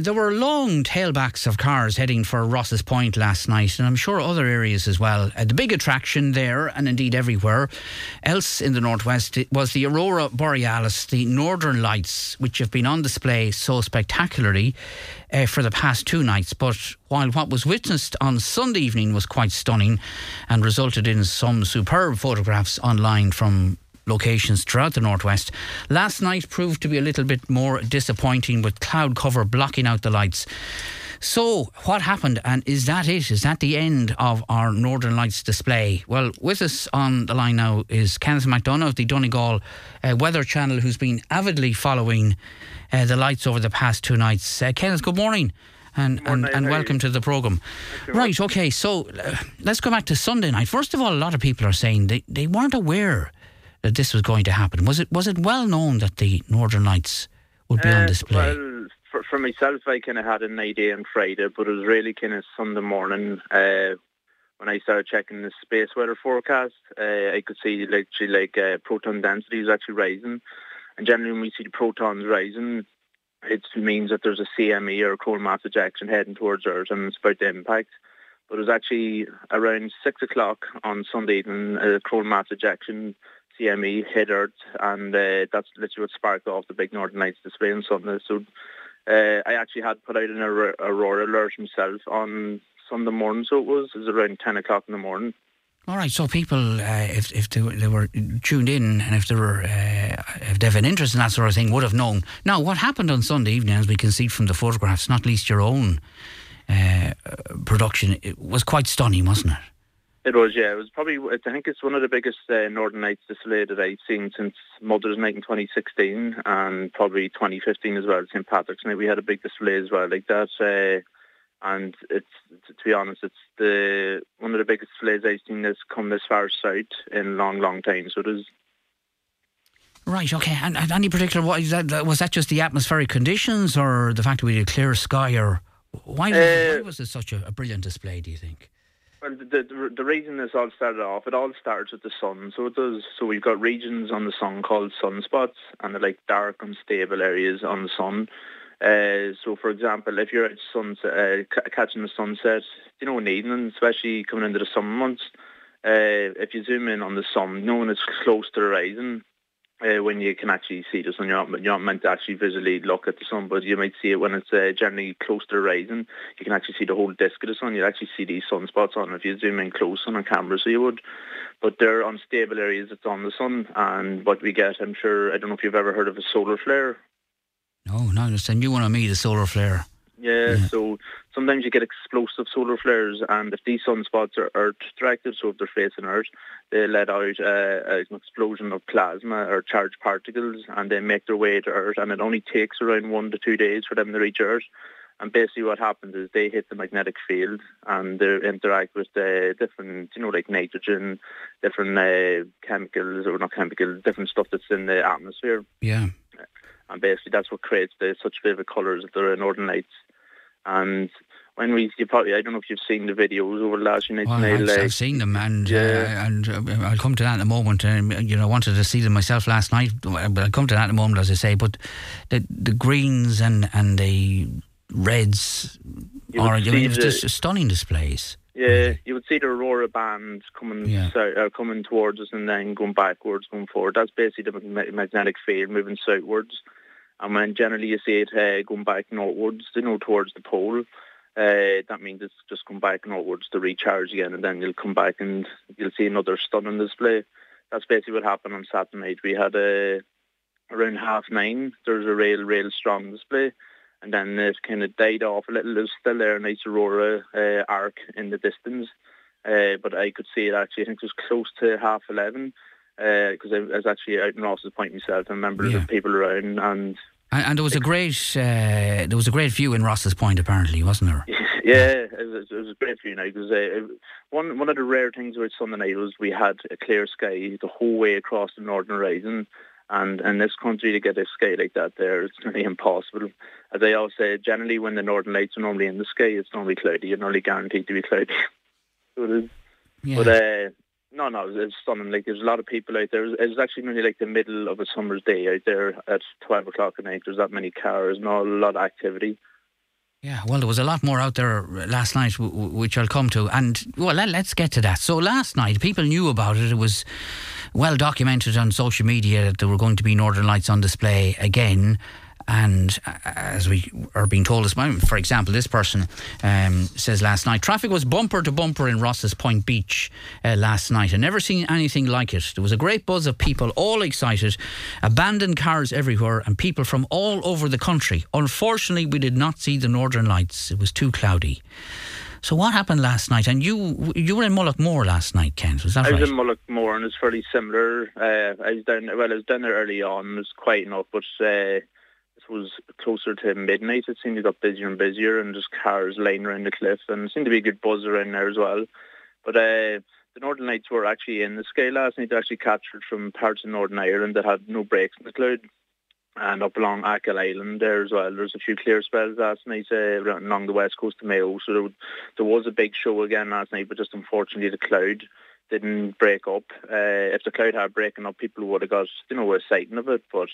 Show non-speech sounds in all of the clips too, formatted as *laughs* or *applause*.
Uh, there were long tailbacks of cars heading for Rosses Point last night, and I'm sure other areas as well. Uh, the big attraction there, and indeed everywhere else in the northwest, was the Aurora Borealis, the Northern Lights, which have been on display so spectacularly uh, for the past two nights. But while what was witnessed on Sunday evening was quite stunning and resulted in some superb photographs online from locations throughout the northwest. Last night proved to be a little bit more disappointing with cloud cover blocking out the lights. So, what happened, and is that it? Is that the end of our Northern Lights display? Well, with us on the line now is Kenneth McDonagh of the Donegal uh, Weather Channel, who's been avidly following uh, the lights over the past two nights. Uh, Kenneth, good morning. And, and, and welcome to the programme. Right, okay, so uh, let's go back to Sunday night. First of all, a lot of people are saying they, they weren't aware that this was going to happen? Was it was it well known that the Northern Lights would be uh, on display? Well, for, for myself, I kind of had an idea on Friday, but it was really kind of Sunday morning uh, when I started checking the space weather forecast. Uh, I could see literally like uh, proton density is actually rising, and generally when we see the protons rising, it means that there's a CME or a coronal mass ejection heading towards Earth, and it's about the impact. But it was actually around six o'clock on Sunday evening, a coronal mass ejection CME hit Earth, and uh, that's literally what sparked off the big Northern Lights display on Sunday. So uh, I actually had put out an aurora alert myself on Sunday morning, so it was, it was around 10 o'clock in the morning. All right, so people, uh, if if they were, they were, tuned in and if they were uh, if they have an interest in that sort of thing, would have known. Now, what happened on Sunday evening, as we can see from the photographs, not least your own uh, production, it was quite stunning, wasn't it? It was, yeah. It was probably, I think it's one of the biggest uh, Northern Lights display that I've seen since Mother's Night in 2016 and probably 2015 as well, St. Patrick's Night. We had a big display as well like that. Uh, and it's, to be honest, it's the one of the biggest displays I've seen that's come this far south in a long, long time. So it is. Right, okay. And, and any particular, what, that, was that just the atmospheric conditions or the fact that we had a clear sky or why, uh, why was it such a, a brilliant display, do you think? Well, the, the, the reason this all started off, it all starts with the sun. So it does. So we've got regions on the sun called sunspots, and they're like dark, unstable areas on the sun. Uh, so, for example, if you're at sunset, uh, catching the sunset, you know, in evening, especially coming into the summer months, uh, if you zoom in on the sun, knowing it's close to the horizon, uh, when you can actually see the sun. You're not, you're not meant to actually visually look at the sun, but you might see it when it's uh, generally close to the horizon. You can actually see the whole disk of the sun. You actually see these sunspots on if you zoom in close on a camera, so you would. But they're unstable areas that's on the sun, and what we get, I'm sure, I don't know if you've ever heard of a solar flare. No, no, it's a new one on me, the solar flare. Yeah, yeah, so sometimes you get explosive solar flares, and if these sunspots are Earth directed, so if they're facing Earth, they let out uh, an explosion of plasma or charged particles, and they make their way to Earth. And it only takes around one to two days for them to reach Earth. And basically, what happens is they hit the magnetic field and they interact with the different, you know, like nitrogen, different uh, chemicals or not chemicals, different stuff that's in the atmosphere. Yeah. And basically, that's what creates the such vivid colours of the Northern Lights. And when we, you probably, I don't know if you've seen the videos over the last nights. Well, I've, like, I've, seen them, and uh, yeah. uh, and uh, I'll come to that in a moment. Um, you know, I wanted to see them myself last night, but I'll come to that in a moment, as I say. But the the greens and and the reds are I mean, just stunning displays. Yeah, you would see the Aurora band coming yeah. south, uh, coming towards us and then going backwards, going forward. That's basically the magnetic field moving southwards. And when generally you see it uh, going back northwards, you know, towards the pole, uh, that means it's just come back northwards to recharge again, and then you'll come back and you'll see another stunning display. That's basically what happened on Saturday night. We had a around half nine. There was a real, real strong display, and then it kind of died off a little. There's still there a nice aurora uh, arc in the distance, uh, but I could see it actually. I think it was close to half eleven because uh, I was actually out in Rosses Point myself. I remember yeah. the people around, and and, and there was a great uh, there was a great view in Rosses Point, apparently, wasn't there? *laughs* Yeah, it was, it was a great view. Now, because uh, one one of the rare things about Sunday night was we had a clear sky the whole way across the northern horizon. And in this country, to get a sky like that there, it's nearly impossible. As I always say, generally when the northern lights are normally in the sky, it's normally cloudy. You're normally guaranteed to be cloudy. *laughs* so it is. Yeah. But uh, no, no, it's stunning. Like there's a lot of people out there. It was actually nearly like the middle of a summer's day out there at twelve o'clock at night. There's that many cars all, a lot of activity. Yeah, well, there was a lot more out there last night, which I'll come to. And, well, let, us get to that. So, last night, people knew about it. It was well documented on social media that there were going to be Northern Lights on display again. And uh, as we are being told this moment, for example, this person um, says last night, traffic was bumper to bumper in Rosses Point Beach uh, last night. I never seen anything like it. There was a great buzz of people, all excited, abandoned cars everywhere, and people from all over the country. Unfortunately, we did not see the Northern Lights. It was too cloudy. So what happened last night? And you you were in Mullaghmore last night, Kent. Was that I right? was in Mullaghmore, and it's fairly similar. Uh, I was down. Well, I was down there early on. It was quiet enough, but. Uh, was closer to midnight. It seemed to got busier and busier, and just cars laying around the cliff, and it seemed to be a good buzz around there as well. But uh, the Northern Lights were actually in the sky last night. They actually captured from parts of Northern Ireland that had no breaks in the cloud. And up along Achill Island there as well. There's a few clear spells last night uh, along the west coast of Mayo. So there, there was a big show again last night, but just unfortunately the cloud didn't break up. Uh, if the cloud had broken up, people would have got you know a sighting of it. But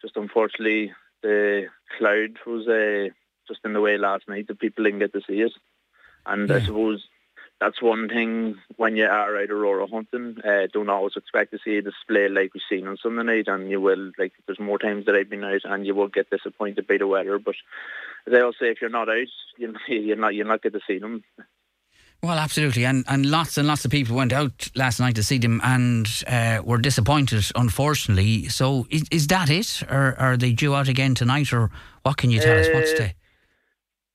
just unfortunately, the cloud was uh, just in the way last night that people didn't get to see it. And yeah. I suppose that's one thing when you are out aurora hunting. Uh, don't always expect to see a display like we've seen on Sunday night, and you will like. There's more times that I've been out, and you will get disappointed by the weather. But as I always say, if you're not out, you *laughs* you're not you're not get to see them. Well, absolutely, and and lots and lots of people went out last night to see them and uh, were disappointed, unfortunately. So, is, is that it, or are they due out again tonight, or what can you tell uh, us? What's the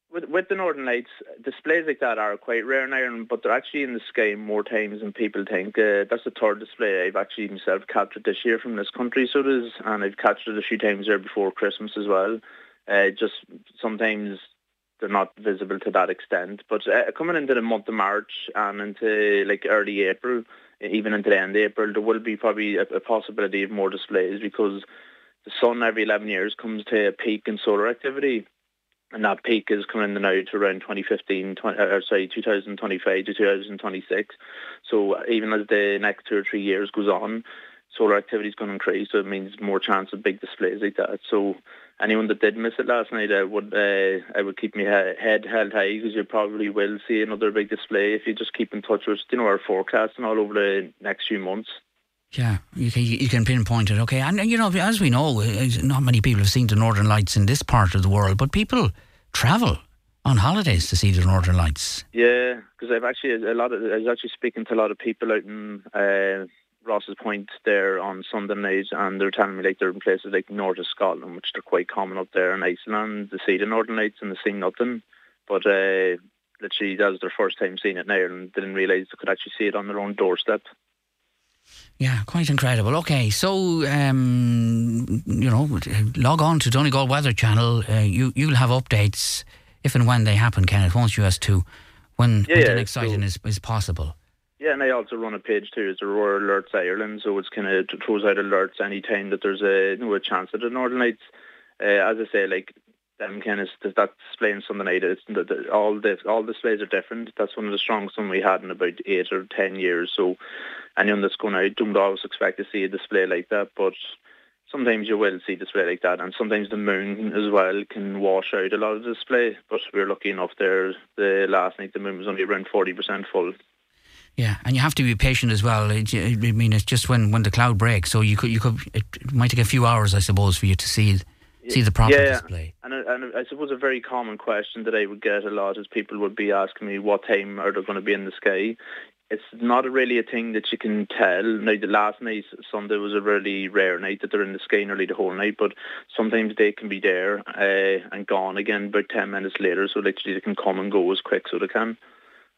with, with the Northern Lights, displays like that are quite rare in Ireland, but they're actually in the sky more times than people think. Uh, that's the third display I've actually myself captured this year from this country, so it is, and I've captured it a few times there before Christmas as well. Uh, just sometimes they're not visible to that extent. But uh, coming into the month of March and into like early April, even into the end of April, there will be probably a, a possibility of more displays because the sun every 11 years comes to a peak in solar activity. And that peak is coming in now to around 2015, 20, or uh, uh, sorry, 2025 to 2026. So uh, even as the next two or three years goes on, solar activity is going to increase. So it means more chance of big displays like that. So anyone that did miss it last night, I would uh, I would keep my head held high because you probably will see another big display if you just keep in touch with you know our forecasting all over the next few months. Yeah, you can you can pinpoint it. Okay, and you know as we know, uh, not many people have seen the Northern Lights in this part of the world, but people travel on holidays to see the Northern Lights. Yeah, because I've actually a lot of I was actually speaking to a lot of people out in. Uh, Rosses Point there on Sunday night, and they're telling me like they're in places like north of Scotland, which they're quite common up there in Iceland to see the Northern Lights and they see nothing. But uh, literally, that was their first time seeing it now, and didn't realise they could actually see it on their own doorstep. Yeah, quite incredible. Okay, so um, you know, log on to Donegal Weather Channel. Uh, you you'll have updates if and when they happen, Kenneth, won't you, as to when, yeah, when the next sighting is, is possible. Yeah, and I also run a page too. It's Aurora Alerts Ireland, so it's kind of throws out alerts anytime that there's a you know, a chance of the Northern Lights. Uh, as I say, like them kind of that display on Sunday night, it's the, the, all the all displays are different. That's one of the strongest one we had in about eight or ten years. So anyone that's going out don't always expect to see a display like that, but sometimes you will see display like that, and sometimes the moon as well can wash out a lot of display. But we are lucky enough there. The last night the moon was only around forty percent full. Yeah, and you have to be patient as well. I mean, it's just when, when the cloud breaks, so you could you could it might take a few hours, I suppose, for you to see see the proper yeah, display. And, and I suppose a very common question that I would get a lot is people would be asking me what time are they going to be in the sky. It's not really a thing that you can tell. Now, the last night, Sunday, was a really rare night that they're in the sky nearly the whole night, but sometimes they can be there uh, and gone again about 10 minutes later, so literally they can come and go as quick so they can.